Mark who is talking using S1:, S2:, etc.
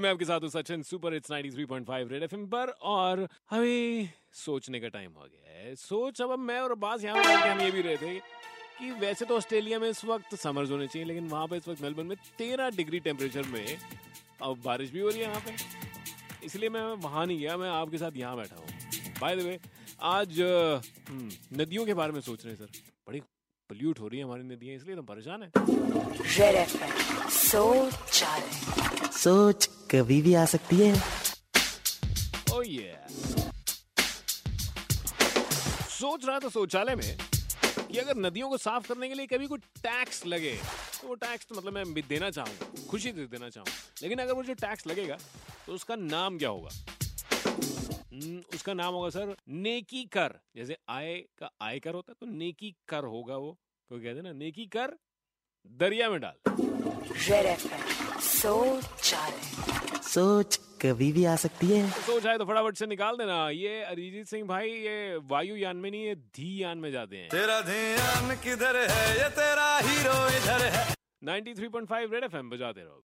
S1: मैं आपके साथ हूँ Sachin super it's 93.5 Red FM पर और हमें सोचने का टाइम हो गया है। सोच अब मैं और अब्बास यहाँ पर हम ये भी रहे थे कि वैसे तो ऑस्ट्रेलिया में इस वक्त समर्स होने चाहिए लेकिन वहाँ पे इस वक्त मेलबर्न में तेरह डिग्री टेम्परेचर में अब बारिश भी हो रही है यहाँ पे इसलिए मैं वहाँ नहीं गया मैं आपके साथ यहाँ बैठा हूँ। बाय द वे आज हम्म, नदियों के बारे में सोच रहे हैं सर। बड़ी पोल्यूट हो रही है हमारी नदियाँ इसलिए तो परेशान है।
S2: सोच
S3: सोच कभी भी आ सकती है
S1: Oh yeah. सोच रहा था शौचालय में कि अगर नदियों को साफ़ करने के लिए कभी कोई टैक्स लगे तो वो टैक्स तो मतलब मैं देना चाहूँगा खुशी से देना चाहूँगा। लेकिन अगर वो जो टैक्स लगेगा तो उसका नाम क्या होगा? हम्म, उसका नाम होगा सर नेकी कर। जैसे आय का आय कर होता है तो नेकी कर होगा वो। तो कहते ना नेकी कर दरिया में डाल।
S2: रेड एफएम सोच
S3: कभी भी आ सकती है।
S1: तो सोच आए तो फटाफट से निकाल देना। ये अरिजीत सिंह भाई ये वायु यान में नहीं ये धी यान में जाते हैं।
S4: तेरा ध्यान किधर है? ये तेरा हीरो इधर है।
S1: 93.5 रेड एफएम बजाते रहो।